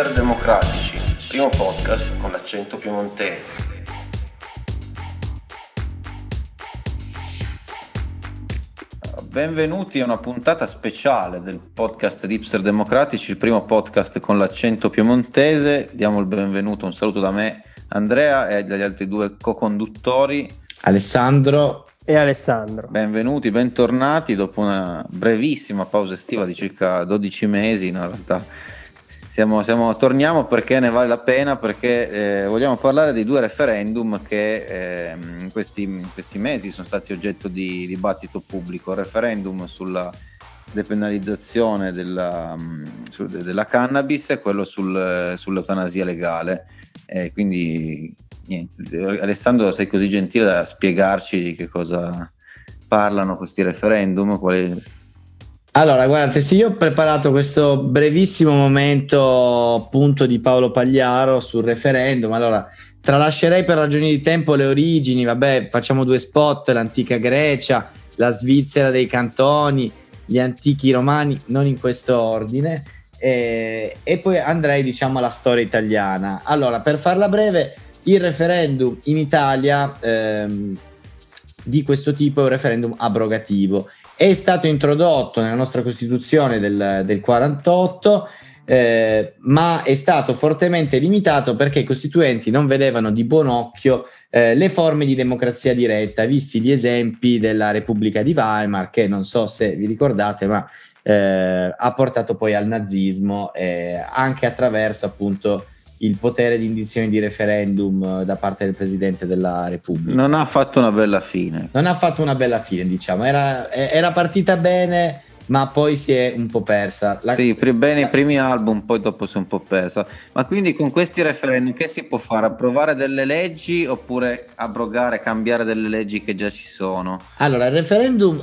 Hipster Democratici, primo podcast con l'accento piemontese. Benvenuti a una puntata speciale del podcast di Hipster Democratici, il primo podcast con l'accento piemontese. Diamo il benvenuto, un saluto da me, Andrea, e dagli altri due co-conduttori. Alessandro e Alessandro. Benvenuti, bentornati dopo una brevissima pausa estiva di circa 12 mesi, in realtà siamo, siamo, torniamo perché ne vale la pena, perché eh, vogliamo parlare di due referendum che eh, in, questi, in, questi, mesi sono stati oggetto di dibattito pubblico. Il referendum sulla depenalizzazione della, su, della cannabis e quello sul, sull'eutanasia legale. Eh, quindi niente, Alessandro sei così gentile da spiegarci di che cosa parlano questi referendum, quali allora, guardate, se io ho preparato questo brevissimo momento appunto di Paolo Pagliaro sul referendum, allora tralascerei per ragioni di tempo le origini, vabbè, facciamo due spot, l'antica Grecia, la Svizzera dei cantoni, gli antichi romani, non in questo ordine, e, e poi andrei diciamo alla storia italiana. Allora, per farla breve, il referendum in Italia ehm, di questo tipo è un referendum abrogativo è stato introdotto nella nostra Costituzione del, del 48, eh, ma è stato fortemente limitato perché i costituenti non vedevano di buon occhio eh, le forme di democrazia diretta, visti gli esempi della Repubblica di Weimar, che non so se vi ricordate, ma eh, ha portato poi al nazismo eh, anche attraverso appunto il potere di indizione di referendum eh, da parte del Presidente della Repubblica. Non ha fatto una bella fine. Non ha fatto una bella fine, diciamo. Era, era partita bene, ma poi si è un po' persa. La... Sì, bene i primi album, poi dopo si è un po' persa. Ma quindi con questi referendum che si può fare? Approvare delle leggi oppure abrogare, cambiare delle leggi che già ci sono? Allora, il referendum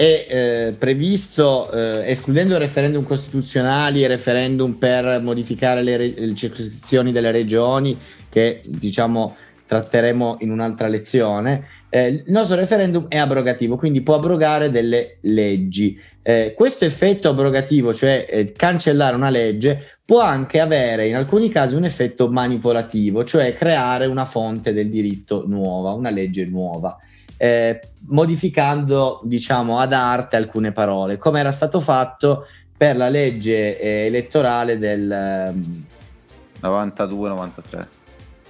è eh, previsto, eh, escludendo referendum costituzionali e referendum per modificare le, re- le circoscrizioni delle regioni, che diciamo tratteremo in un'altra lezione, eh, il nostro referendum è abrogativo, quindi può abrogare delle leggi. Eh, questo effetto abrogativo, cioè eh, cancellare una legge, può anche avere in alcuni casi un effetto manipolativo, cioè creare una fonte del diritto nuova, una legge nuova eh, modificando diciamo ad arte alcune parole, come era stato fatto per la legge eh, elettorale del 92-93. Ehm,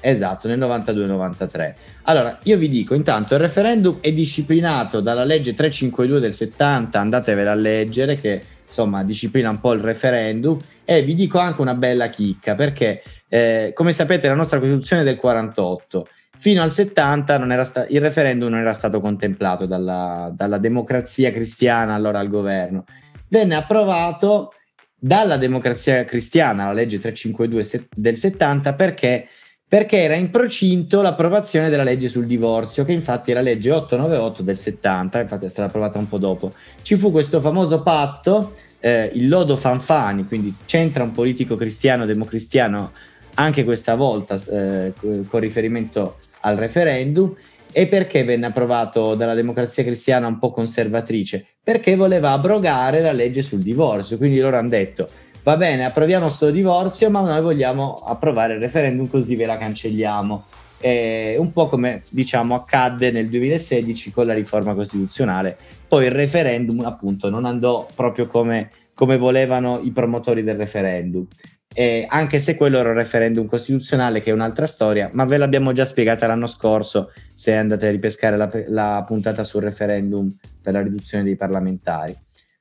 esatto, nel 92-93. Allora, io vi dico, intanto il referendum è disciplinato dalla legge 352 del 70, andatevela a leggere che insomma disciplina un po' il referendum e vi dico anche una bella chicca perché eh, come sapete la nostra Costituzione è del 48 fino al 70 sta- il referendum non era stato contemplato dalla, dalla democrazia cristiana allora al governo. Venne approvato dalla democrazia cristiana, la legge 352 del 70, perché, perché era in procinto l'approvazione della legge sul divorzio, che infatti è la legge 898 del 70, infatti è stata approvata un po' dopo. Ci fu questo famoso patto, eh, il lodo Fanfani, quindi c'entra un politico cristiano, democristiano, anche questa volta eh, con riferimento al referendum e perché venne approvato dalla democrazia cristiana un po' conservatrice? Perché voleva abrogare la legge sul divorzio. Quindi loro hanno detto va bene, approviamo questo divorzio, ma noi vogliamo approvare il referendum così ve la cancelliamo. È un po' come diciamo accadde nel 2016 con la riforma costituzionale. Poi il referendum appunto non andò proprio come, come volevano i promotori del referendum eh, anche se quello era un referendum costituzionale che è un'altra storia, ma ve l'abbiamo già spiegata l'anno scorso se andate a ripescare la, la puntata sul referendum per la riduzione dei parlamentari.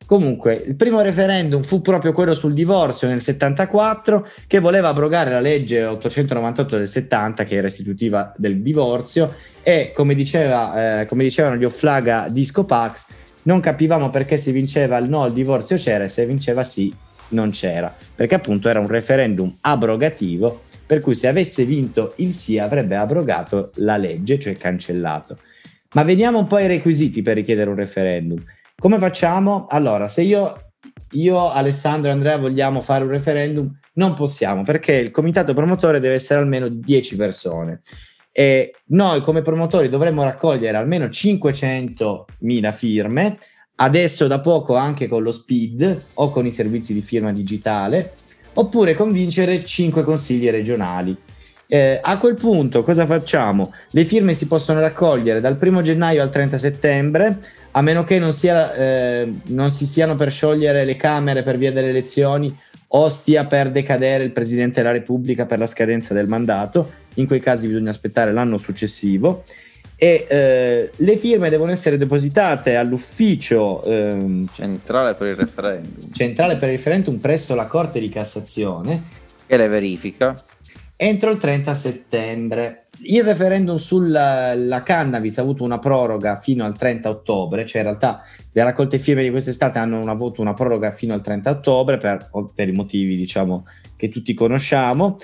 Comunque, il primo referendum fu proprio quello sul divorzio nel 74, che voleva abrogare la legge 898 del 70, che era istitutiva del divorzio, e come, diceva, eh, come dicevano gli Offlaga Disco Pax, non capivamo perché se vinceva il no al divorzio c'era e se vinceva sì non c'era, perché appunto era un referendum abrogativo, per cui se avesse vinto il sì avrebbe abrogato la legge, cioè cancellato. Ma vediamo un po' i requisiti per richiedere un referendum. Come facciamo? Allora, se io, io, Alessandro e Andrea vogliamo fare un referendum, non possiamo perché il comitato promotore deve essere almeno 10 persone e noi come promotori dovremmo raccogliere almeno 500.000 firme Adesso da poco anche con lo SPID o con i servizi di firma digitale oppure convincere 5 consigli regionali. Eh, a quel punto cosa facciamo? Le firme si possono raccogliere dal 1 gennaio al 30 settembre, a meno che non, sia, eh, non si stiano per sciogliere le Camere per via delle elezioni o stia per decadere il Presidente della Repubblica per la scadenza del mandato, in quei casi bisogna aspettare l'anno successivo e eh, le firme devono essere depositate all'ufficio ehm, centrale per il referendum centrale per il referendum presso la Corte di Cassazione che le verifica entro il 30 settembre. Il referendum sulla cannabis ha avuto una proroga fino al 30 ottobre, cioè in realtà le raccolte firme di quest'estate hanno avuto una proroga fino al 30 ottobre per, per i motivi diciamo, che tutti conosciamo.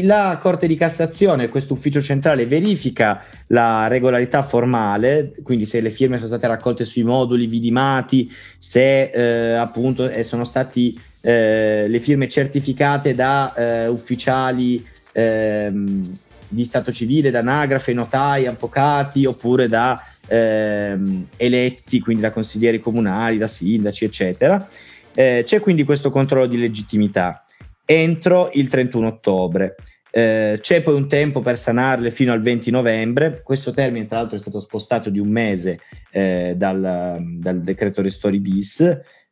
La Corte di Cassazione, questo ufficio centrale, verifica la regolarità formale, quindi se le firme sono state raccolte sui moduli vidimati, se eh, appunto eh, sono state eh, le firme certificate da eh, ufficiali ehm, di stato civile, da anagrafe, notai, avvocati oppure da ehm, eletti, quindi da consiglieri comunali, da sindaci, eccetera. Eh, c'è quindi questo controllo di legittimità entro il 31 ottobre. Eh, c'è poi un tempo per sanarle fino al 20 novembre, questo termine tra l'altro è stato spostato di un mese eh, dal, dal, decreto Restori bis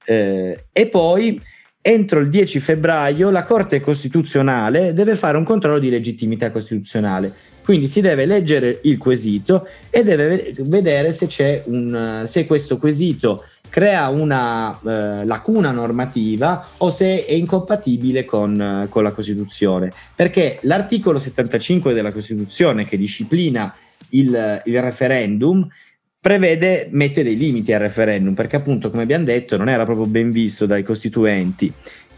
eh, e poi entro il 10 febbraio la Corte Costituzionale deve fare un controllo di legittimità costituzionale. Quindi si deve leggere il quesito e deve vedere se, un, se questo quesito crea una eh, lacuna normativa o se è incompatibile con, con la Costituzione. Perché l'articolo 75 della Costituzione che disciplina il, il referendum prevede, mette dei limiti al referendum, perché appunto, come abbiamo detto, non era proprio ben visto dai costituenti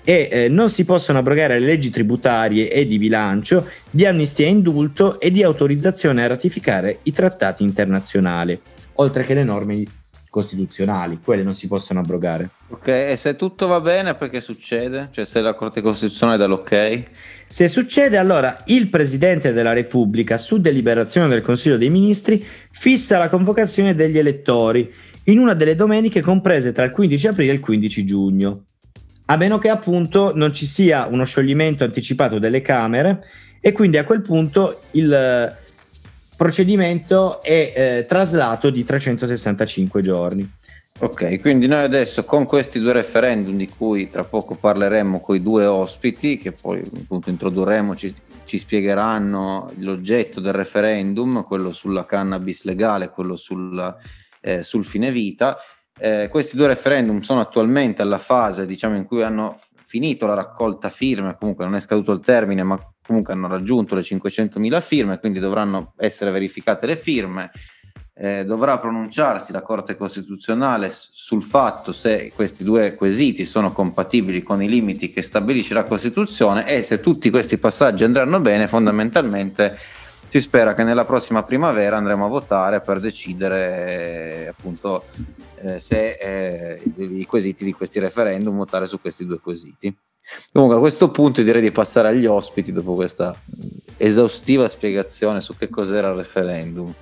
e eh, non si possono abrogare le leggi tributarie e di bilancio, di amnistia e indulto e di autorizzazione a ratificare i trattati internazionali, oltre che le norme costituzionali, quelle non si possono abrogare. Ok, e se tutto va bene, poi che succede? Cioè se la Corte Costituzionale dà l'ok? Se succede, allora il Presidente della Repubblica, su deliberazione del Consiglio dei Ministri, fissa la convocazione degli elettori in una delle domeniche comprese tra il 15 aprile e il 15 giugno, a meno che appunto non ci sia uno scioglimento anticipato delle Camere e quindi a quel punto il procedimento è eh, traslato di 365 giorni. Ok, quindi noi adesso con questi due referendum di cui tra poco parleremo con i due ospiti, che poi appunto introdurremo, ci, ci spiegheranno l'oggetto del referendum, quello sulla cannabis legale, quello sul, eh, sul fine vita. Eh, questi due referendum sono attualmente alla fase diciamo, in cui hanno finito la raccolta firme, comunque non è scaduto il termine, ma comunque hanno raggiunto le 500.000 firme, quindi dovranno essere verificate le firme eh, dovrà pronunciarsi la Corte Costituzionale sul fatto se questi due quesiti sono compatibili con i limiti che stabilisce la Costituzione e se tutti questi passaggi andranno bene, fondamentalmente si spera che nella prossima primavera andremo a votare per decidere eh, appunto eh, se eh, i quesiti di questi referendum votare su questi due quesiti. Comunque a questo punto direi di passare agli ospiti dopo questa esaustiva spiegazione su che cos'era il referendum.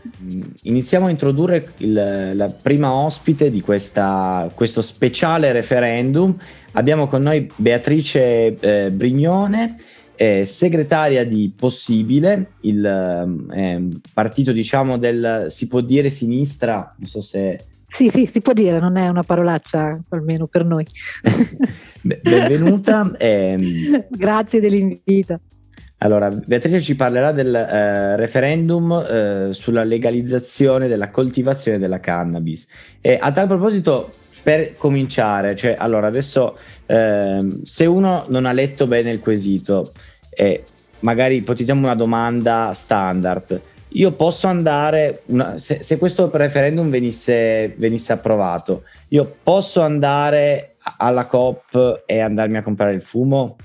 Iniziamo a introdurre il, la prima ospite di questa, questo speciale referendum. Abbiamo con noi Beatrice eh, Brignone, eh, segretaria di Possibile, il eh, partito diciamo del si può dire sinistra, non so se sì, sì, si può dire, non è una parolaccia, almeno per noi. Benvenuta. Ehm... Grazie dell'invito. Allora, Beatrice ci parlerà del eh, referendum eh, sulla legalizzazione della coltivazione della cannabis. E a tal proposito, per cominciare, cioè, allora adesso eh, se uno non ha letto bene il quesito e magari ipotizziamo una domanda standard, io posso andare, una, se, se, questo referendum venisse, venisse approvato, io posso andare alla COP e andarmi a comprare il fumo?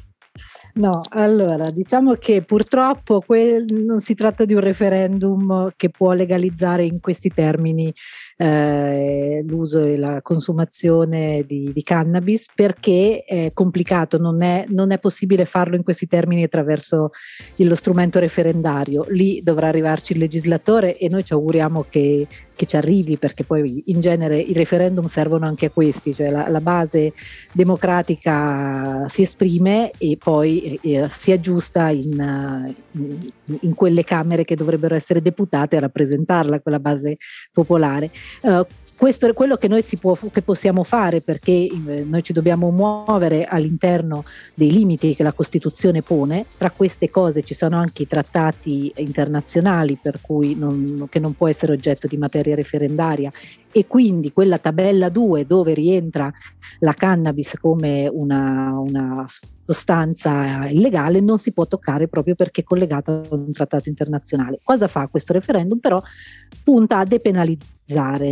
No, allora diciamo che purtroppo quel, non si tratta di un referendum che può legalizzare in questi termini eh, l'uso e la consumazione di, di, cannabis perché è complicato, non è, non è, possibile farlo in questi termini attraverso lo strumento referendario. Lì dovrà arrivarci il legislatore e noi ci auguriamo che che ci arrivi, perché poi in genere i referendum servono anche a questi, cioè la, la base democratica si esprime e poi eh, si aggiusta in, in, in, quelle camere che dovrebbero essere deputate a rappresentarla, quella base popolare. Uh, questo è quello che noi può, che possiamo fare perché eh, noi ci dobbiamo muovere all'interno dei limiti che la Costituzione pone. Tra queste cose ci sono anche i trattati internazionali non, che non può essere oggetto di materia referendaria e quindi quella tabella 2 dove rientra la cannabis come una, una sostanza illegale non si può toccare proprio perché è collegata a un trattato internazionale. Cosa fa questo referendum? Però punta a depenalizzare,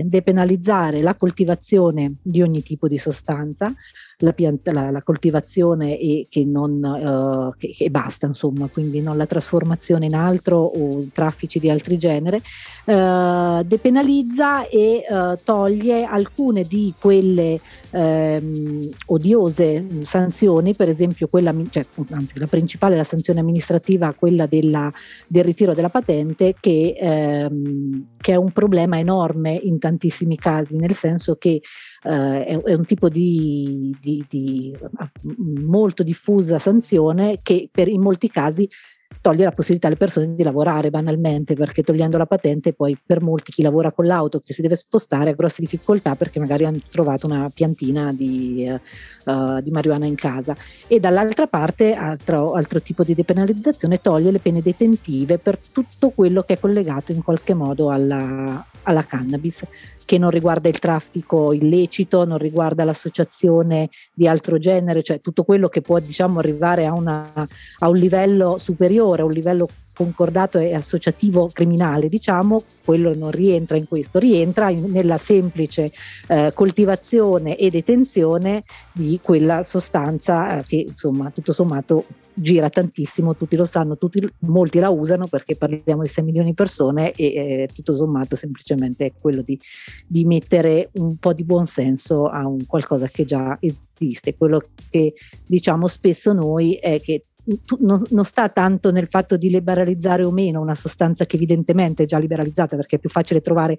depenalizzare la coltivazione di ogni tipo di sostanza, la, pianta, la, la coltivazione e che, non, uh, che, che, basta, insomma, quindi non la trasformazione in altro o traffici di altri genere, uh, depenalizza e uh, toglie alcune di quelle ehm, odiose sanzioni, per esempio quella, cioè, anzi la principale, la sanzione amministrativa, quella della, del ritiro della patente, che, ehm, che è un problema enorme in tantissimi casi, nel senso che eh, è, è, un tipo di, di, di, molto diffusa sanzione che per, in molti casi toglie la possibilità alle persone di lavorare banalmente perché togliendo la patente poi per molti chi lavora con l'auto che si deve spostare ha grosse difficoltà perché magari hanno trovato una piantina di, uh, di marijuana in casa. E dall'altra parte altro, altro tipo di depenalizzazione toglie le pene detentive per tutto quello che è collegato in qualche modo alla, alla cannabis che non riguarda il traffico illecito, non riguarda l'associazione di altro genere, cioè tutto quello che può diciamo, arrivare a, una, a un livello superiore, a un livello concordato e associativo criminale, diciamo, quello non rientra in questo, rientra in, nella semplice eh, coltivazione e detenzione di quella sostanza eh, che insomma tutto sommato gira tantissimo, tutti lo sanno, tutti, molti la usano perché parliamo di 6 milioni di persone e eh, tutto sommato semplicemente è quello di, di, mettere un po' di buonsenso a un qualcosa che già esiste. Quello che diciamo spesso noi è che non, non, sta tanto nel fatto di liberalizzare o meno una sostanza che evidentemente è già liberalizzata perché è più facile trovare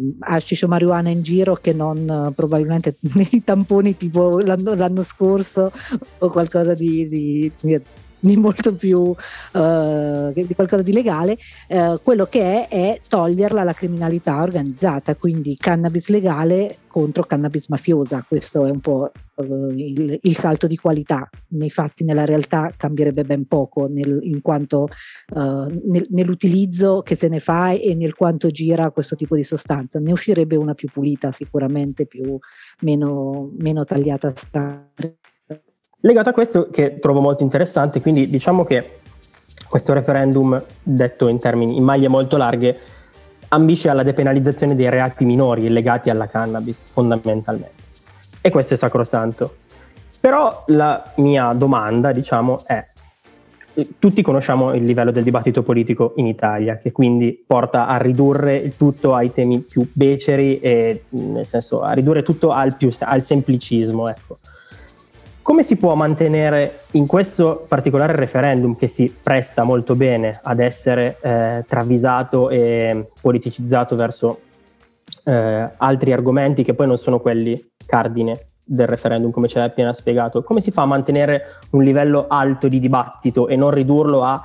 mm, hashish o marijuana in giro che non uh, probabilmente nei tamponi tipo l'anno, l'anno, scorso o qualcosa di, di, di di molto più uh, di qualcosa di legale, uh, quello che è è toglierla alla criminalità organizzata, quindi cannabis legale contro cannabis mafiosa, questo è un po' uh, il, il, salto di qualità, nei fatti nella realtà cambierebbe ben poco nel, in quanto nel, nell'utilizzo che se ne fa e nel quanto gira questo tipo di sostanza, ne uscirebbe una più pulita sicuramente, più, meno, meno tagliata a stare Legato a questo che trovo molto interessante, quindi diciamo che questo referendum, detto in termini in maglie molto larghe, ambisce alla depenalizzazione dei reati minori legati alla cannabis, fondamentalmente. E questo è sacrosanto. Però la mia domanda, diciamo, è tutti conosciamo il livello del dibattito politico in Italia, che quindi porta a ridurre il tutto ai temi più beceri e nel senso a ridurre tutto al, più, al semplicismo. Ecco. Come si può mantenere in questo particolare referendum che si presta molto bene ad essere eh, travisato e politicizzato verso eh, altri argomenti che poi non sono quelli cardine del referendum, come ce l'hai appena spiegato? Come si fa a mantenere un livello alto di dibattito e non ridurlo a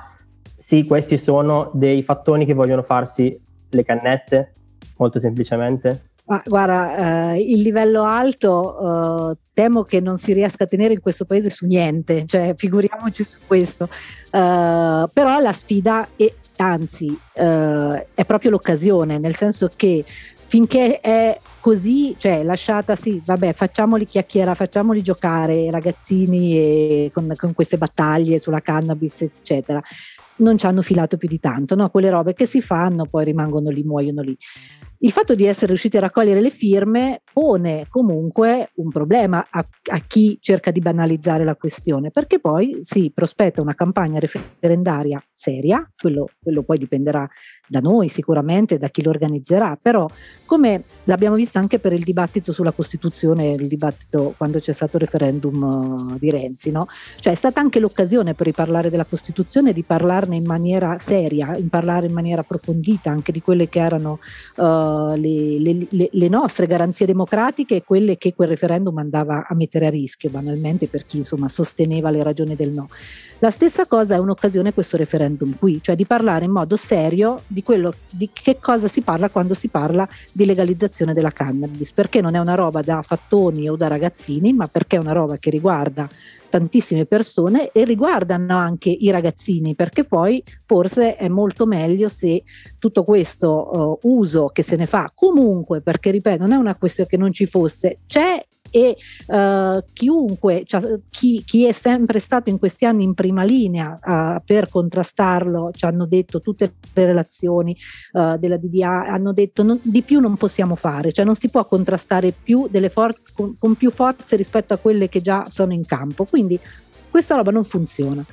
sì, questi sono dei fattoni che vogliono farsi le cannette, molto semplicemente? Ah, guarda, eh, il livello alto eh, temo che non si riesca a tenere in questo paese su niente, cioè figuriamoci su questo. Eh, però la sfida è, anzi, eh, è proprio l'occasione, nel senso che finché è così, cioè lasciata sì, vabbè, facciamoli chiacchierare, facciamoli giocare ragazzini con, con queste battaglie sulla cannabis, eccetera. Non ci hanno filato più di tanto, no? Quelle robe che si fanno poi rimangono lì, muoiono lì. Il fatto di essere riusciti a raccogliere le firme pone comunque un problema a, a, chi cerca di banalizzare la questione, perché poi si prospetta una campagna referendaria seria, quello, quello poi dipenderà da noi sicuramente, da chi lo organizzerà, però come l'abbiamo vista anche per il dibattito sulla Costituzione, il dibattito quando c'è stato il referendum uh, di Renzi, no? cioè è stata anche l'occasione per riparlare della Costituzione, di parlarne in maniera seria, in parlare in maniera approfondita anche di quelle che erano... Uh, uh, le, le, le, nostre garanzie democratiche e quelle che quel referendum andava a mettere a rischio, banalmente per chi insomma sosteneva le ragioni del no. La stessa cosa è un'occasione questo referendum qui, cioè di parlare in modo serio di quello di che cosa si parla quando si parla di legalizzazione della cannabis, perché non è una roba da fattoni o da ragazzini, ma perché è una roba che riguarda tantissime persone e riguardano anche i ragazzini, perché poi forse è molto meglio se tutto questo uh, uso che se ne fa comunque, perché ripeto, non è una questione che non ci fosse, c'è e uh, chiunque, cioè, chi, chi, è sempre stato in questi anni in prima linea uh, per contrastarlo, ci hanno detto tutte le relazioni uh, della DDA, hanno detto non, di più non possiamo fare, cioè non si può contrastare più for- con, con più forze rispetto a quelle che già sono in campo, quindi questa roba non funziona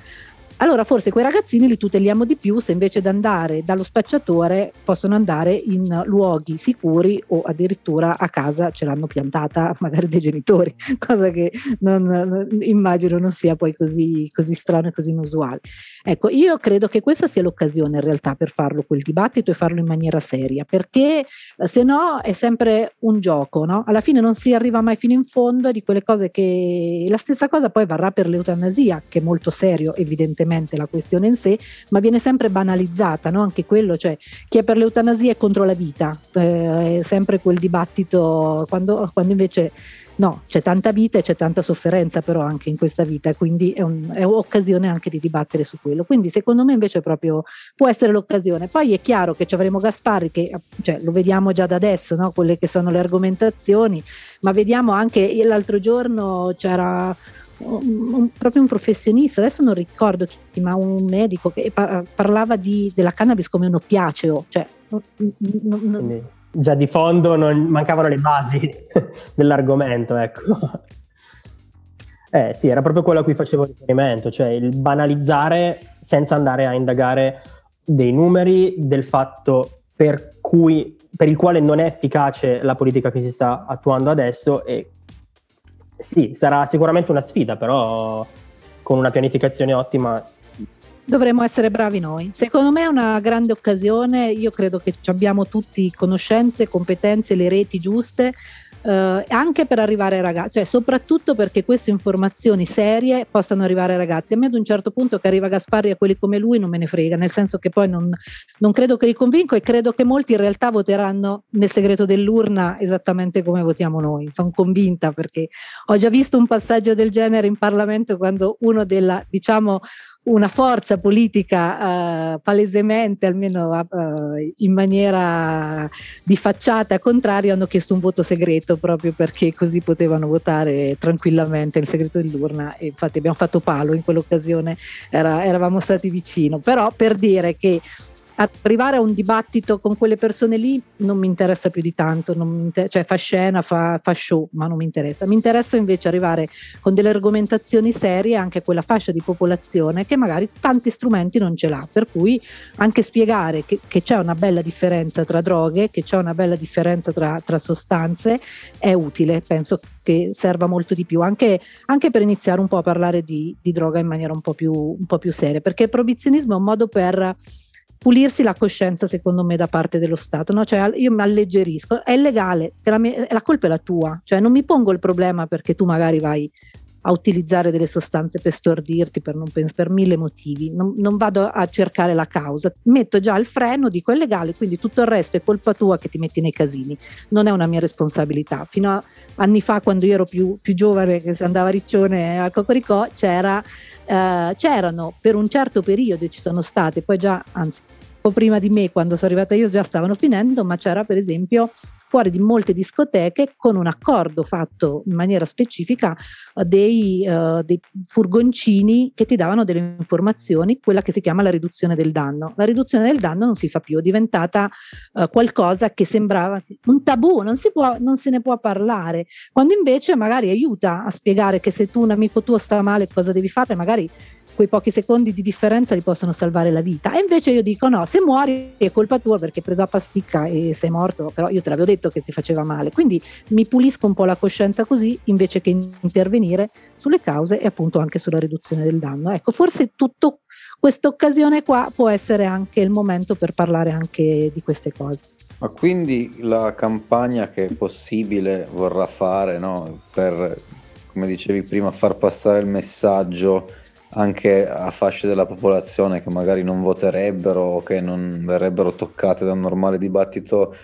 allora forse quei ragazzini li tuteliamo di più se invece di andare dallo spacciatore possono andare in luoghi sicuri o addirittura a casa ce l'hanno piantata magari dei genitori, cosa che non, immagino non sia poi così, così strano e così inusuale. Ecco, io credo che questa sia l'occasione in realtà per farlo quel dibattito e farlo in maniera seria, perché eh, se no è sempre un gioco, no? Alla fine non si arriva mai fino in fondo di quelle cose che la stessa cosa poi varrà per l'eutanasia, che è molto serio evidentemente ovviamente la questione in sé, ma viene sempre banalizzata, no? anche quello, cioè chi è per l'eutanasia è contro la vita, eh, è sempre quel dibattito quando, quando invece No, c'è tanta vita e c'è tanta sofferenza però anche in questa vita, quindi è, un, è occasione anche di dibattere su quello. Quindi secondo me invece proprio può essere l'occasione. Poi è chiaro che ci avremo Gasparri, che cioè, lo vediamo già da adesso, no? quelle che sono le argomentazioni, ma vediamo anche l'altro giorno c'era un, proprio un professionista, adesso non ricordo chi, ma un medico che par- parlava di, della cannabis come un oppiaceo, cioè, non, non, già di fondo non mancavano le basi dell'argomento, ecco. Eh sì, era proprio quello a cui facevo riferimento, cioè il banalizzare senza andare a indagare dei numeri del fatto per, cui, per il quale non è efficace la politica che si sta attuando adesso e sì, sarà sicuramente una sfida, però con una pianificazione ottima dovremmo essere bravi noi. Secondo me è una grande occasione, io credo che abbiamo tutti conoscenze, competenze, le reti giuste eh, anche per arrivare ai ragazzi, cioè soprattutto perché queste informazioni serie possano arrivare ai ragazzi. A me ad un certo punto che arriva Gasparri a quelli come lui non me ne frega, nel senso che poi non, non credo che li convinco e credo che molti in realtà voteranno nel segreto dell'urna esattamente come votiamo noi. Sono convinta perché ho già visto un passaggio del genere in Parlamento quando uno della, diciamo, una forza politica uh, palesemente, almeno uh, in maniera di facciata contraria, hanno chiesto un voto segreto proprio perché così potevano votare tranquillamente il segreto dell'urna. E infatti abbiamo fatto palo in quell'occasione, era, eravamo stati vicino. Però per dire che arrivare a un dibattito con quelle persone lì non mi interessa più di tanto, inter- cioè fa scena, fa, fa, show, ma non mi interessa. Mi interessa invece arrivare con delle argomentazioni serie anche a quella fascia di popolazione che magari tanti strumenti non ce l'ha, per cui anche spiegare che, che c'è una bella differenza tra droghe, che c'è una bella differenza tra, tra sostanze è utile, penso che serva molto di più, anche, anche per iniziare un po' a parlare di, di droga in maniera un po' più, un po più seria, perché il proibizionismo è un modo per pulirsi la coscienza secondo me da parte dello Stato, no? cioè io mi alleggerisco, è illegale, la, la colpa è la tua, cioè non mi pongo il problema perché tu magari vai a utilizzare delle sostanze per stordirti per, pens- per mille motivi, non, non, vado a cercare la causa, metto già il freno, dico è legale, quindi tutto il resto è colpa tua che ti metti nei casini, non è una mia responsabilità. Fino a anni fa, quando io ero più, più giovane, che si andava a Riccione a Cocoricò, c'era, eh, c'erano per un certo periodo, ci sono state, poi già, anzi, un po' prima di me, quando sono arrivata io, già stavano finendo, ma c'era per esempio fuori di molte discoteche con un accordo fatto in maniera specifica uh, dei, uh, dei, furgoncini che ti davano delle informazioni, quella che si chiama la riduzione del danno. La riduzione del danno non si fa più, è diventata uh, qualcosa che sembrava un tabù, non, può, non se ne può parlare, quando invece magari aiuta a spiegare che se tu un amico tuo sta male cosa devi fare, magari quei pochi secondi di differenza li possono salvare la vita. E invece io dico no, se muori è colpa tua perché hai preso la pasticca e sei morto, però io te l'avevo detto che si faceva male. Quindi mi pulisco un po' la coscienza così invece che intervenire sulle cause e appunto anche sulla riduzione del danno. Ecco, forse tutto questa occasione qua può essere anche il momento per parlare anche di queste cose. Ma quindi la campagna che è possibile vorrà fare no? per, come dicevi prima, far passare il messaggio anche a fasce della popolazione che magari non voterebbero o che non verrebbero toccate da un normale dibattito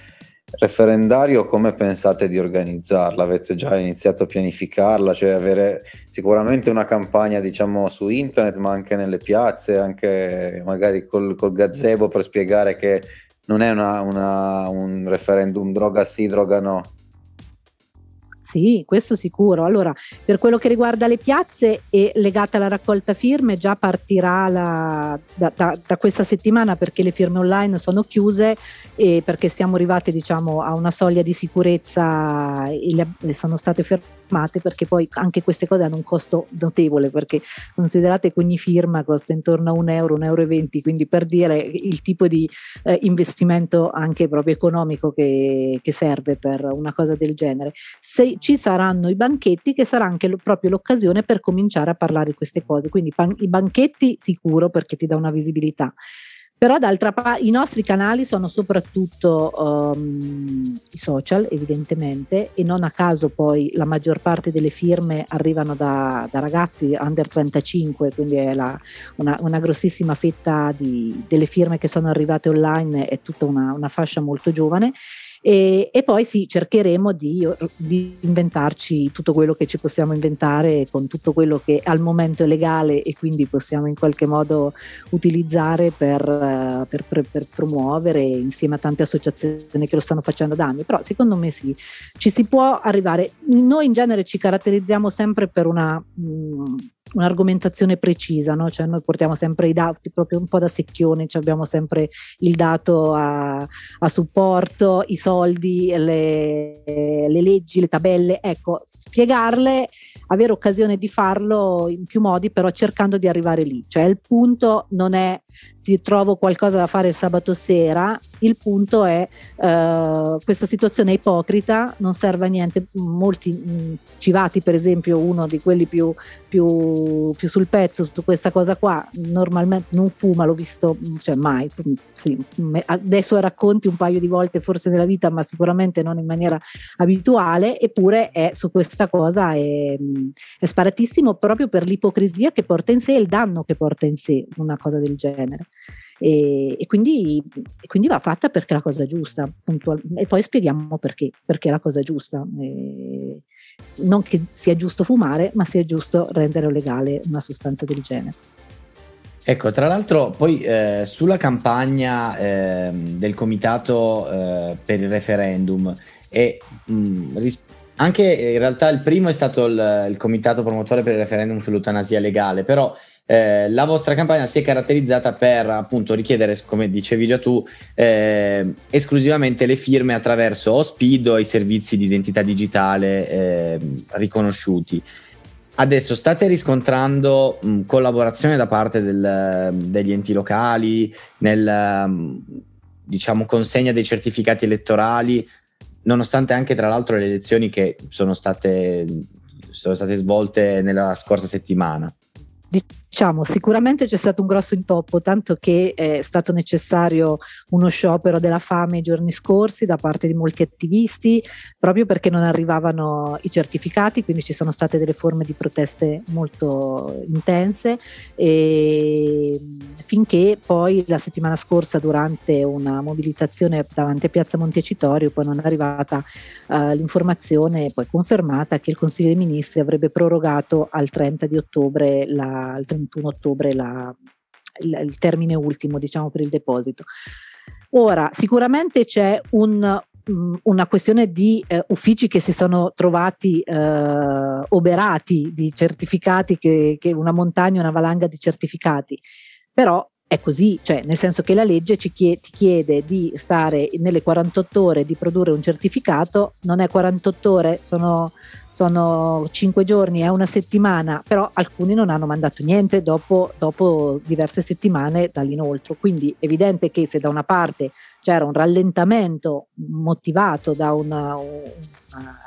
referendario, come pensate di organizzarla? Avete già iniziato a pianificarla? Cioè avere sicuramente una campagna diciamo su internet, ma anche nelle piazze, anche magari col, col gazebo per spiegare che non è una, una, un referendum droga sì, droga no. Sì, questo sicuro. Allora, per quello che riguarda le piazze e legata alla raccolta firme, già partirà la, da, da, da, questa settimana perché le firme online sono chiuse e perché stiamo arrivati diciamo, a una soglia di sicurezza e le, le sono state fermate perché poi anche queste cose hanno un costo notevole perché considerate che ogni firma costa intorno a un euro, un euro e venti, quindi per dire il tipo di eh, investimento anche proprio economico che, che, serve per una cosa del genere. Se ci saranno i banchetti che sarà anche lo, proprio l'occasione per cominciare a parlare di queste cose, quindi pan- i banchetti sicuro perché ti dà una visibilità. Però d'altra parte i nostri canali sono soprattutto um, i social, evidentemente, e non a caso poi la maggior parte delle firme arrivano da, da ragazzi under 35, quindi è la, una, una, grossissima fetta di, delle firme che sono arrivate online, è tutta una, una fascia molto giovane e, e poi sì, cercheremo di, di, inventarci tutto quello che ci possiamo inventare con tutto quello che al momento è legale e quindi possiamo in qualche modo utilizzare per, per, per, per promuovere insieme a tante associazioni che lo stanno facendo da anni. Però secondo me sì, ci si può arrivare. Noi in genere ci caratterizziamo sempre per una... Mh, un'argomentazione precisa, no? cioè noi portiamo sempre i dati proprio un po' da secchione, cioè abbiamo sempre il dato a, a supporto, i soldi, le, le leggi, le tabelle, ecco, spiegarle avere occasione di farlo in più modi, però cercando di arrivare lì. Cioè il punto non è ti trovo qualcosa da fare il sabato sera, il punto è uh, questa situazione è ipocrita, non serve a niente. Molti mh, mm, civati, per esempio, uno di quelli più, più, più, sul pezzo su questa cosa qua, normalmente non fuma, l'ho visto, mm, cioè mai, mm, sì, adesso racconti un paio di volte forse nella vita, ma sicuramente non in maniera abituale, eppure è su questa cosa è, è sparatissimo proprio per l'ipocrisia che porta in sé e il danno che porta in sé una cosa del genere. E, e, quindi, e, quindi, va fatta perché è la cosa giusta, puntual- e poi spieghiamo perché, perché è la cosa giusta. E non che sia giusto fumare, ma sia giusto rendere legale una sostanza del genere. Ecco, tra l'altro poi eh, sulla campagna eh, del comitato eh, per il referendum e mh, ris- anche in realtà il primo è stato il, il comitato promotore per il referendum sull'eutanasia legale, però eh, la vostra campagna si è caratterizzata per appunto richiedere, come dicevi già tu, eh, esclusivamente le firme attraverso o SPID o i servizi di identità digitale eh, riconosciuti. Adesso state riscontrando mh, collaborazione da parte del, degli enti locali nel mh, diciamo consegna dei certificati elettorali, nonostante anche tra l'altro le elezioni che sono state, sono state svolte nella scorsa settimana diciamo, sicuramente c'è stato un grosso intoppo, tanto che è stato necessario uno sciopero della fame i giorni scorsi da parte di molti attivisti, proprio perché non arrivavano i certificati, quindi ci sono state delle forme di proteste molto intense, e finché poi la settimana scorsa durante una mobilitazione davanti a Piazza Montecitorio poi non è arrivata uh, l'informazione poi confermata che il Consiglio dei Ministri avrebbe prorogato al 30 di ottobre la al 31 ottobre la, il, il, termine ultimo diciamo, per il deposito. Ora, sicuramente c'è un, una questione di eh, uffici che si sono trovati eh, oberati di certificati, che, che una montagna, una valanga di certificati, però è così, cioè nel senso che la legge chiede, ti chiede di stare nelle 48 ore di produrre un certificato, non è 48 ore, sono sono cinque giorni, è una settimana, però alcuni non hanno mandato niente dopo, dopo diverse settimane dall'inoltro. Quindi è evidente che se da una parte c'era un rallentamento motivato da una, una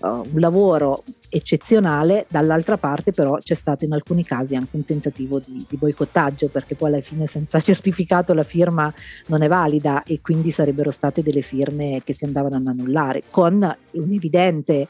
uh, un lavoro eccezionale, dall'altra parte però c'è stato in alcuni casi anche un tentativo di, di, boicottaggio perché poi alla fine senza certificato la firma non è valida e quindi sarebbero state delle firme che si andavano ad annullare con un evidente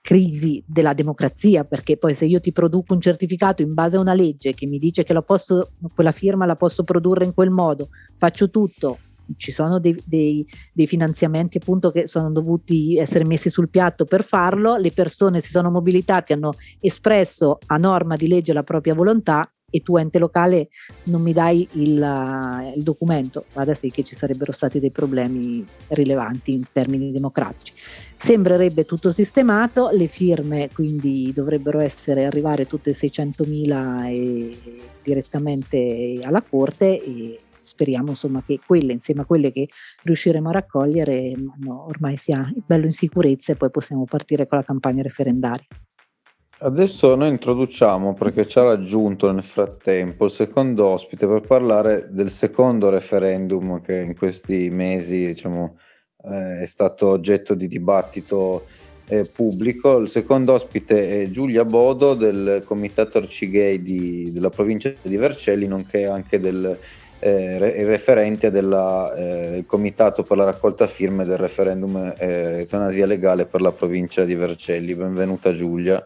crisi della democrazia, perché poi se io ti produco un certificato in base a una legge che mi dice che posso, quella firma la posso produrre in quel modo, faccio tutto, ci sono dei, dei, dei, finanziamenti appunto che sono dovuti essere messi sul piatto per farlo, le persone si sono mobilitate, hanno espresso a norma di legge la propria volontà e tu ente locale non mi dai il, il documento, vada sì che ci sarebbero stati dei problemi rilevanti in termini democratici. Sembrerebbe tutto sistemato, le firme quindi dovrebbero essere arrivare tutte 600.000 e direttamente alla Corte e speriamo insomma che quelle insieme a quelle che riusciremo a raccogliere no, ormai sia bello in sicurezza e poi possiamo partire con la campagna referendaria. Adesso noi introduciamo, perché ci ha raggiunto nel frattempo, il secondo ospite per parlare del secondo referendum che in questi mesi diciamo, eh, è stato oggetto di dibattito eh, pubblico. Il secondo ospite è Giulia Bodo del Comitato Arcigay di, della provincia di Vercelli, nonché anche del eh, referente del eh, Comitato per la raccolta firme del referendum eh, eutanasia legale per la provincia di Vercelli. Benvenuta Giulia.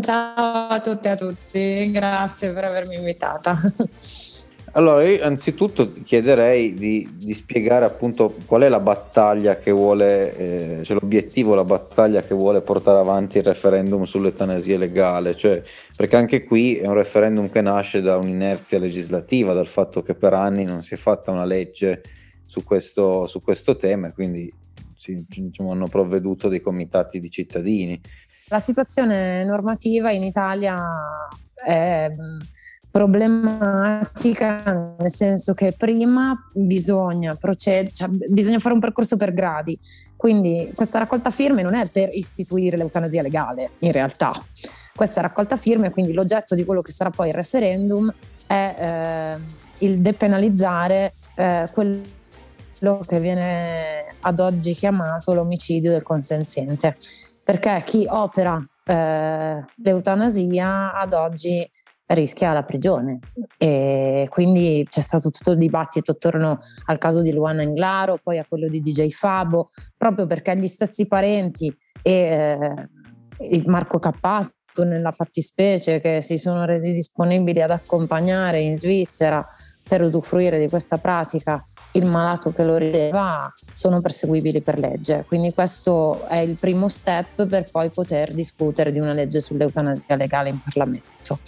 Ciao a tutte e a tutti, grazie per avermi invitata. Allora, io anzitutto chiederei di, di, spiegare appunto qual è la battaglia che vuole, eh, cioè l'obiettivo, la battaglia che vuole portare avanti il referendum sull'eutanasia legale, cioè, perché anche qui è un referendum che nasce da un'inerzia legislativa, dal fatto che per anni non si è fatta una legge su questo, su questo tema e quindi si, diciamo, hanno provveduto dei comitati di cittadini. La situazione normativa in Italia è problematica nel senso che prima bisogna procedere, cioè bisogna fare un percorso per gradi. Quindi questa raccolta firme non è per istituire l'eutanasia legale, in realtà. Questa raccolta firme, quindi l'oggetto di quello che sarà poi il referendum, è eh, il depenalizzare eh, quello che viene ad oggi chiamato l'omicidio del consenziente perché chi opera eh, l'eutanasia ad oggi rischia la prigione e quindi c'è stato tutto il dibattito attorno al caso di Luana Inglaro, poi a quello di DJ Fabo, proprio perché gli stessi parenti e eh, Marco Cappato nella fattispecie che si sono resi disponibili ad accompagnare in Svizzera per usufruire di questa pratica il malato che lo rileva sono perseguibili per legge. Quindi questo è il primo step per poi poter discutere di una legge sull'eutanasia legale in Parlamento.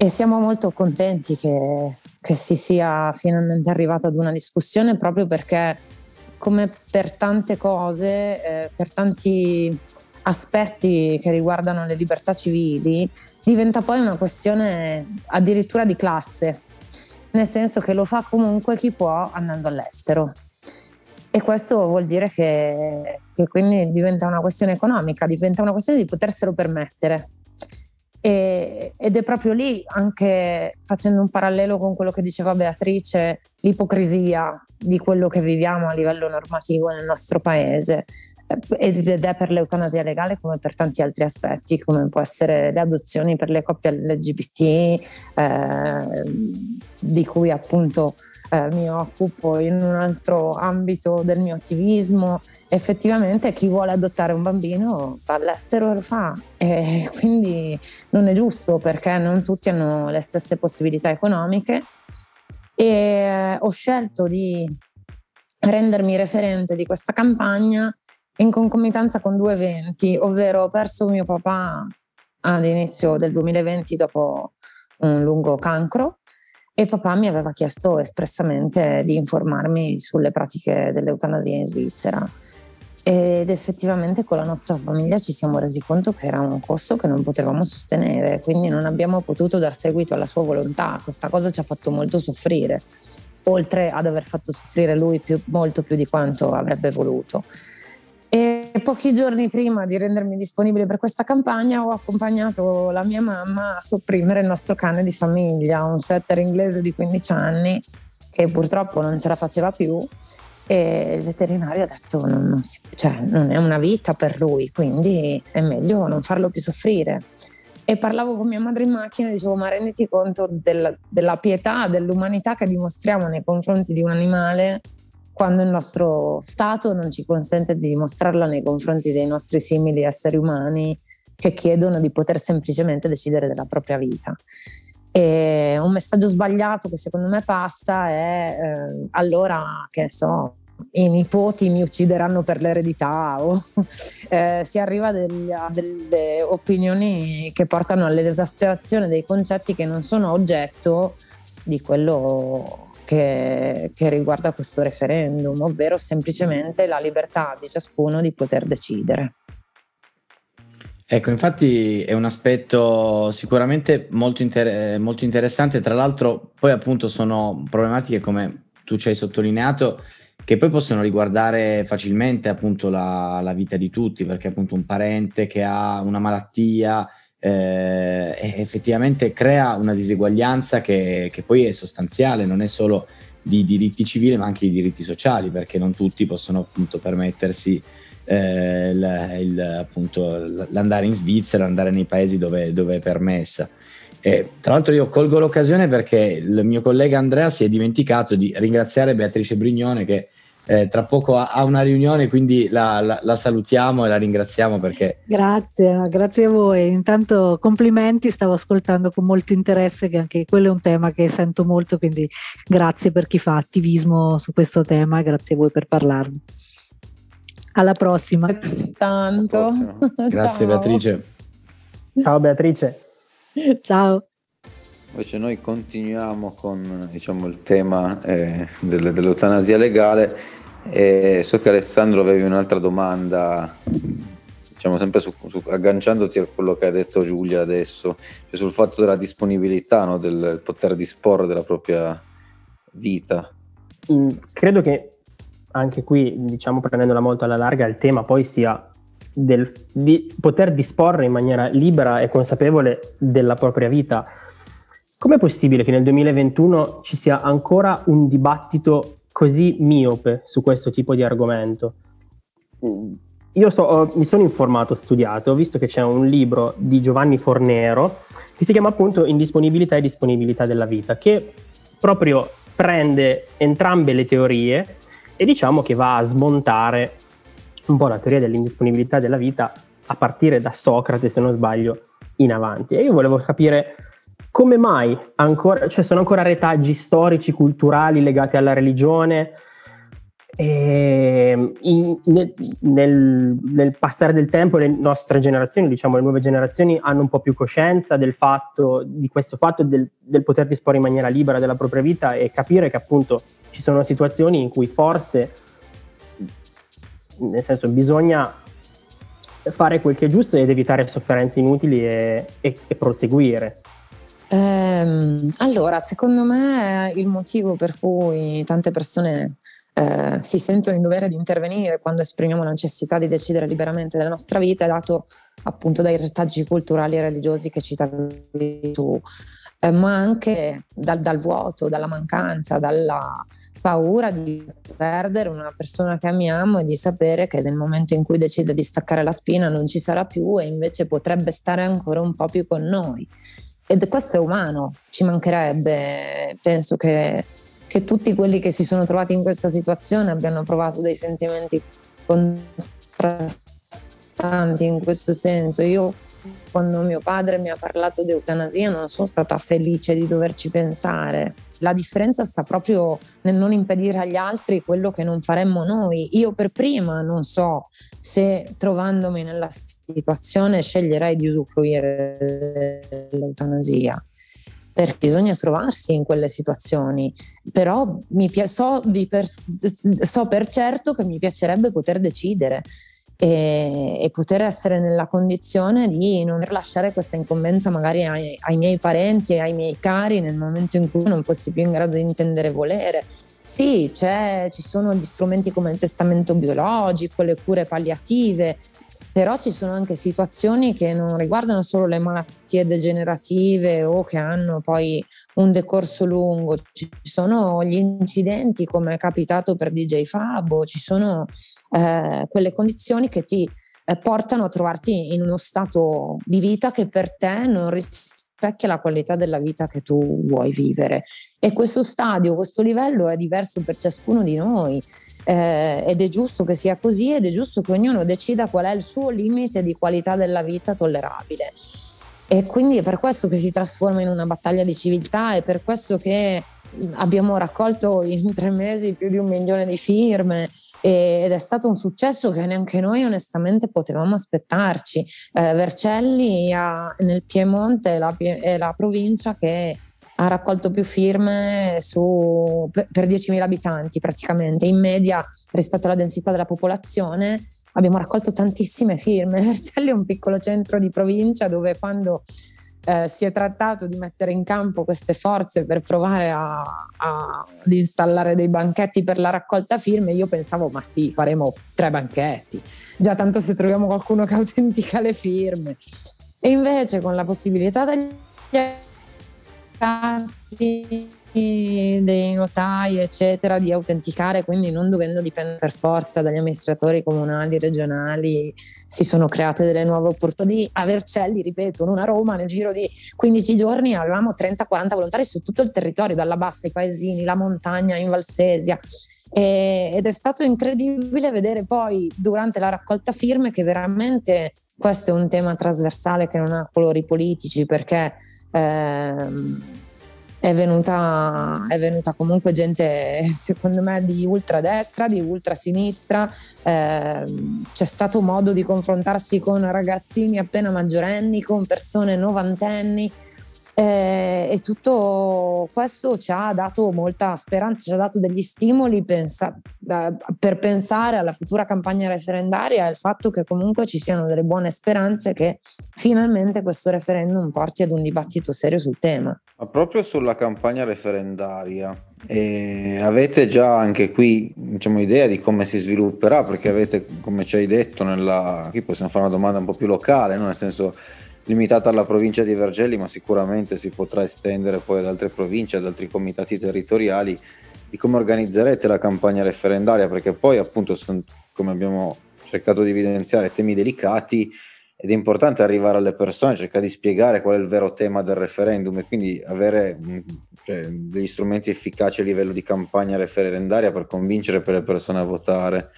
E siamo molto contenti che, che si sia finalmente arrivata ad una discussione proprio perché come per tante cose, eh, per tanti aspetti che riguardano le libertà civili, diventa poi una questione addirittura di classe, nel senso che lo fa comunque chi può andando all'estero. E questo vuol dire che, che quindi diventa una questione economica, diventa una questione di poterselo permettere. E, ed è proprio lì, anche facendo un parallelo con quello che diceva Beatrice, l'ipocrisia di quello che viviamo a livello normativo nel nostro paese. Ed è per l'eutanasia legale come per tanti altri aspetti, come può essere le adozioni per le coppie LGBT, eh, di cui appunto eh, mi occupo in un altro ambito del mio attivismo. Effettivamente chi vuole adottare un bambino va all'estero e lo fa e quindi non è giusto perché non tutti hanno le stesse possibilità economiche e eh, ho scelto di rendermi referente di questa campagna in concomitanza con due eventi, ovvero ho perso mio papà ad inizio del 2020 dopo un lungo cancro e papà mi aveva chiesto espressamente di informarmi sulle pratiche dell'eutanasia in Svizzera ed effettivamente con la nostra famiglia ci siamo resi conto che era un costo che non potevamo sostenere, quindi non abbiamo potuto dar seguito alla sua volontà, questa cosa ci ha fatto molto soffrire, oltre ad aver fatto soffrire lui più, molto più di quanto avrebbe voluto. E pochi giorni prima di rendermi disponibile per questa campagna ho accompagnato la mia mamma a sopprimere il nostro cane di famiglia, un setter inglese di 15 anni che purtroppo non ce la faceva più e il veterinario ha detto non, non, si, cioè, non è una vita per lui, quindi è meglio non farlo più soffrire. E parlavo con mia madre in macchina e dicevo ma renditi conto della, della pietà, dell'umanità che dimostriamo nei confronti di un animale quando il nostro Stato non ci consente di dimostrarla nei confronti dei nostri simili esseri umani che chiedono di poter semplicemente decidere della propria vita. E un messaggio sbagliato che secondo me passa è eh, allora, che ne so, i nipoti mi uccideranno per l'eredità o eh, si arriva degli, a delle opinioni che portano all'esasperazione dei concetti che non sono oggetto di quello che, che, riguarda questo referendum, ovvero semplicemente la libertà di ciascuno di poter decidere. Ecco, infatti è un aspetto sicuramente molto, inter- molto interessante, tra l'altro poi appunto sono problematiche come tu ci hai sottolineato che poi possono riguardare facilmente appunto la, la vita di tutti, perché appunto un parente che ha una malattia eh, effettivamente crea una diseguaglianza che, che, poi è sostanziale, non è solo di diritti civili ma anche di diritti sociali, perché non tutti possono appunto permettersi eh, il, il, appunto, l'andare in Svizzera, andare nei paesi dove, dove è permessa. E, tra l'altro io colgo l'occasione perché il mio collega Andrea si è dimenticato di ringraziare Beatrice Brignone che eh, tra poco ha, ha, una riunione, quindi la, la, la, salutiamo e la ringraziamo perché... Grazie, grazie a voi. Intanto complimenti, stavo ascoltando con molto interesse che anche quello è un tema che sento molto, quindi grazie per chi fa attivismo su questo tema, grazie a voi per parlarne. Alla prossima. Tanto. Alla prossima. Grazie Beatrice. Ciao Beatrice. Ciao. Invece noi continuiamo con diciamo, il tema eh, dell'eutanasia legale e so che Alessandro avevi un'altra domanda, diciamo sempre su, su, agganciandoti a quello che ha detto Giulia adesso, cioè sul fatto della disponibilità, no? del poter disporre della propria vita. Mm, credo che anche qui, diciamo prendendola molto alla larga, il tema poi sia del, di poter disporre in maniera libera e consapevole della propria vita. Com'è possibile che nel 2021 ci sia ancora un dibattito così miope su questo tipo di argomento. Io so, ho, mi sono informato, ho studiato, ho visto che c'è un libro di Giovanni Fornero che si chiama appunto Indisponibilità e disponibilità della vita, che proprio prende entrambe le teorie e diciamo che va a smontare un po' la teoria dell'indisponibilità della vita a partire da Socrate, se non sbaglio, in avanti. E io volevo capire come mai ancora, cioè sono ancora retaggi storici, culturali legati alla religione? E in, nel, nel, nel, passare del tempo le nostre generazioni, diciamo le nuove generazioni, hanno un po' più coscienza del fatto, di questo fatto del, del poter disporre in maniera libera della propria vita e capire che appunto ci sono situazioni in cui forse, nel senso, bisogna fare quel che è giusto ed evitare sofferenze inutili e, e, e proseguire. Ehm, allora, secondo me il motivo per cui tante persone eh, si sentono in dovere di intervenire quando esprimiamo la necessità di decidere liberamente della nostra vita è dato appunto dai retaggi culturali e religiosi che citavi tu, eh, ma anche dal, dal, vuoto, dalla mancanza, dalla paura di perdere una persona che amiamo e di sapere che nel momento in cui decide di staccare la spina non ci sarà più e invece potrebbe stare ancora un po' più con noi ed questo è umano, ci mancherebbe, penso che, che, tutti quelli che si sono trovati in questa situazione abbiano provato dei sentimenti contrastanti in questo senso. Io quando mio padre mi ha parlato di eutanasia non sono stata felice di doverci pensare. La differenza sta proprio nel non impedire agli altri quello che non faremmo noi. Io per prima non so se trovandomi nella situazione sceglierei di usufruire dell'eutanasia perché bisogna trovarsi in quelle situazioni, però mi, so, per, so per certo che mi piacerebbe poter decidere e, e, poter essere nella condizione di non lasciare questa incombenza magari ai, ai miei parenti e ai miei cari nel momento in cui non fossi più in grado di intendere volere. Sì, ci sono gli strumenti come il testamento biologico, le cure palliative, però ci sono anche situazioni che non riguardano solo le malattie degenerative o che hanno poi un decorso lungo, ci sono gli incidenti come è capitato per DJ Fabo, ci sono eh, quelle condizioni che ti eh, portano a trovarti in uno stato di vita che per te non rispecchia la qualità della vita che tu vuoi vivere. E questo stadio, questo livello è diverso per ciascuno di noi eh, ed è giusto che sia così ed è giusto che ognuno decida qual è il suo limite di qualità della vita tollerabile. E quindi è per questo che si trasforma in una battaglia di civiltà, è per questo che abbiamo raccolto in tre mesi più di un milione di firme ed è stato un successo che neanche noi onestamente potevamo aspettarci. Eh, Vercelli ha, nel Piemonte è la, è la provincia che ha raccolto più firme su, per, per 10.000 abitanti praticamente, in media rispetto alla densità della popolazione abbiamo raccolto tantissime firme. Vercelli è un piccolo centro di provincia dove quando eh, si è trattato di mettere in campo queste forze per provare a, a, ad installare dei banchetti per la raccolta firme, io pensavo ma sì, faremo tre banchetti, già tanto se troviamo qualcuno che autentica le firme. E invece con la possibilità degli avvocati, dei notai, eccetera, di autenticare, quindi non dovendo dipendere per forza dagli amministratori comunali, regionali, si sono create delle nuove opportunità. A Vercelli, ripeto, non a Roma, nel giro di 15 giorni avevamo 30-40 volontari su tutto il territorio, dalla bassa ai paesini, la montagna in Valsesia. Ed è stato incredibile vedere poi durante la raccolta firme che veramente questo è un tema trasversale che non ha colori politici perché ehm, è venuta, è venuta comunque gente, secondo me, di ultradestra, di ultrasinistra. Eh, c'è stato modo di confrontarsi con ragazzini appena maggiorenni, con persone novantenni. Eh, e tutto questo ci ha dato molta speranza, ci ha dato degli stimoli pensa- eh, per pensare alla futura campagna referendaria e al fatto che comunque ci siano delle buone speranze che finalmente questo referendum porti ad un dibattito serio sul tema. Ma proprio sulla campagna referendaria, eh, avete già anche qui diciamo, idea di come si svilupperà? Perché avete, come ci hai detto, nella... qui possiamo fare una domanda un po' più locale, no? nel senso limitata alla provincia di Vergelli, ma sicuramente si potrà estendere poi ad altre province, ad altri comitati territoriali, di come organizzerete la campagna referendaria, perché poi appunto sono, come abbiamo cercato di evidenziare, temi delicati ed è importante arrivare alle persone, cercare di spiegare qual è il vero tema del referendum e quindi avere cioè, degli strumenti efficaci a livello di campagna referendaria per convincere per le persone a votare.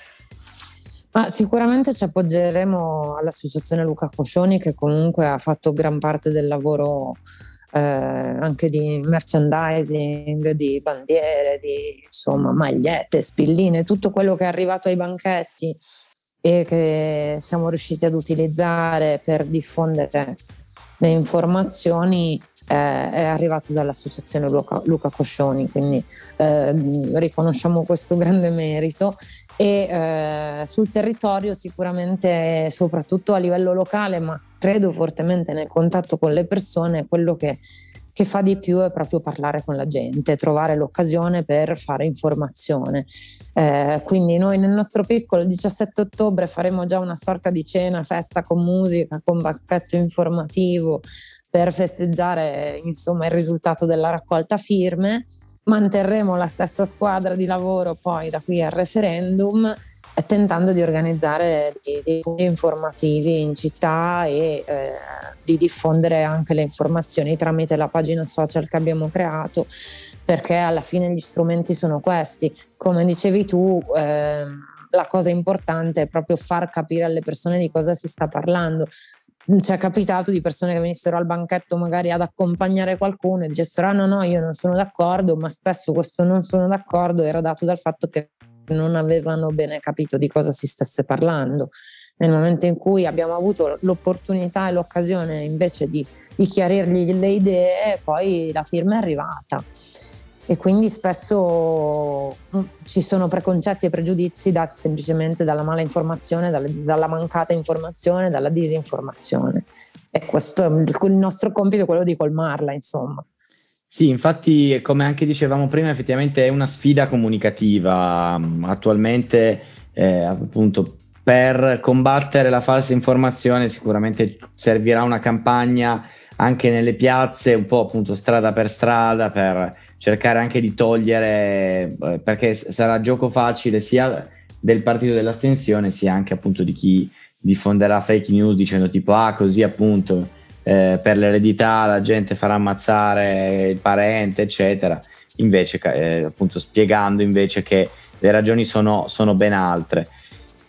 Ma sicuramente ci appoggeremo all'associazione Luca Coscioni che comunque ha fatto gran parte del lavoro eh, anche di merchandising, di bandiere, di insomma magliette, spilline, tutto quello che è arrivato ai banchetti e che siamo riusciti ad utilizzare per diffondere le informazioni eh, è arrivato dall'associazione Luca, Luca Coscioni, quindi eh, riconosciamo questo grande merito e eh, sul territorio sicuramente soprattutto a livello locale ma credo fortemente nel contatto con le persone quello che, che fa di più è proprio parlare con la gente, trovare l'occasione per fare informazione. Eh, quindi noi nel nostro piccolo il 17 ottobre faremo già una sorta di cena, festa con musica, con banchetto informativo per festeggiare insomma, il risultato della raccolta firme. Manterremo la stessa squadra di lavoro poi da qui al referendum eh, tentando di organizzare dei, punti informativi in città e eh, di diffondere anche le informazioni tramite la pagina social che abbiamo creato perché alla fine gli strumenti sono questi. Come dicevi tu eh, la cosa importante è proprio far capire alle persone di cosa si sta parlando ci è capitato di persone che venissero al banchetto magari ad accompagnare qualcuno e dicessero ah no no io non sono d'accordo ma spesso questo non sono d'accordo era dato dal fatto che non avevano bene capito di cosa si stesse parlando. Nel momento in cui abbiamo avuto l'opportunità e l'occasione invece di, di chiarirgli le idee poi la firma è arrivata e quindi spesso mm, ci sono preconcetti e pregiudizi dati semplicemente dalla mala informazione, dalla mancata informazione, dalla disinformazione. E questo è il nostro compito, quello di colmarla, insomma. Sì, infatti, come anche dicevamo prima, effettivamente è una sfida comunicativa. Attualmente, eh, appunto, per combattere la falsa informazione sicuramente servirà una campagna anche nelle piazze, un po' appunto strada per strada, per cercare anche di togliere, eh, perché sarà gioco facile sia del partito dell'astensione sia anche appunto di chi diffonderà fake news dicendo tipo ah così appunto eh, per l'eredità la gente farà ammazzare il parente eccetera. Invece eh, appunto spiegando invece che le ragioni sono, sono ben altre.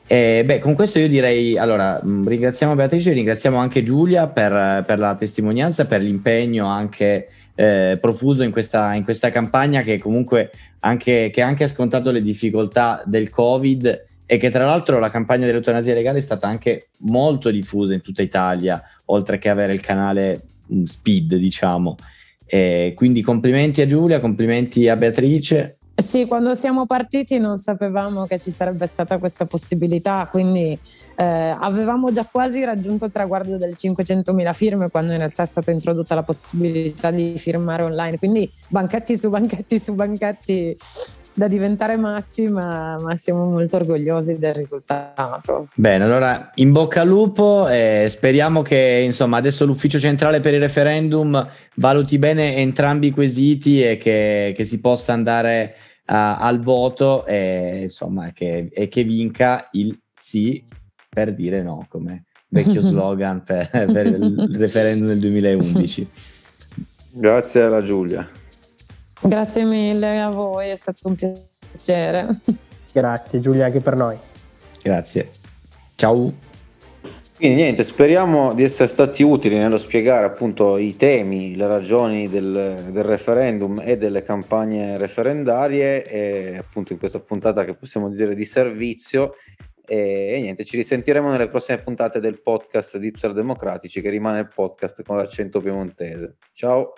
E, beh, con questo io direi, allora, mm, ringraziamo Beatrice, ringraziamo anche Giulia per, per la testimonianza, per l'impegno anche eh, profuso in questa, in questa, campagna che comunque anche, che anche ha scontato le difficoltà del Covid e che tra l'altro la campagna dell'eutanasia legale è stata anche molto diffusa in tutta Italia, oltre che avere il canale um, Speed, diciamo. E quindi complimenti a Giulia, complimenti a Beatrice sì, quando siamo partiti non sapevamo che ci sarebbe stata questa possibilità, quindi eh, avevamo già quasi raggiunto il traguardo delle 500.000 firme quando in realtà è stata introdotta la possibilità di firmare online, quindi banchetti su banchetti su banchetti da diventare matti, ma, ma, siamo molto orgogliosi del risultato. Bene, allora in bocca al lupo e speriamo che insomma adesso l'ufficio centrale per il referendum valuti bene entrambi i quesiti e che, che si possa andare al voto e, insomma, che, e che vinca il sì per dire no, come vecchio slogan per, per il referendum del 2011. Grazie alla Giulia. Grazie mille a voi, è stato un piacere. Grazie Giulia anche per noi. Grazie. Ciao. Quindi niente, speriamo di essere stati utili nello spiegare appunto i temi, le ragioni del, del, referendum e delle campagne referendarie e appunto in questa puntata che possiamo dire di servizio e, e niente, ci risentiremo nelle prossime puntate del podcast di Ipser Democratici che rimane il podcast con l'accento piemontese. Ciao!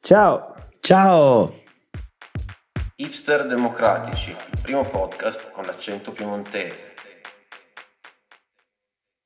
Ciao! Ciao! Hipster Democratici, il primo podcast con l'accento piemontese.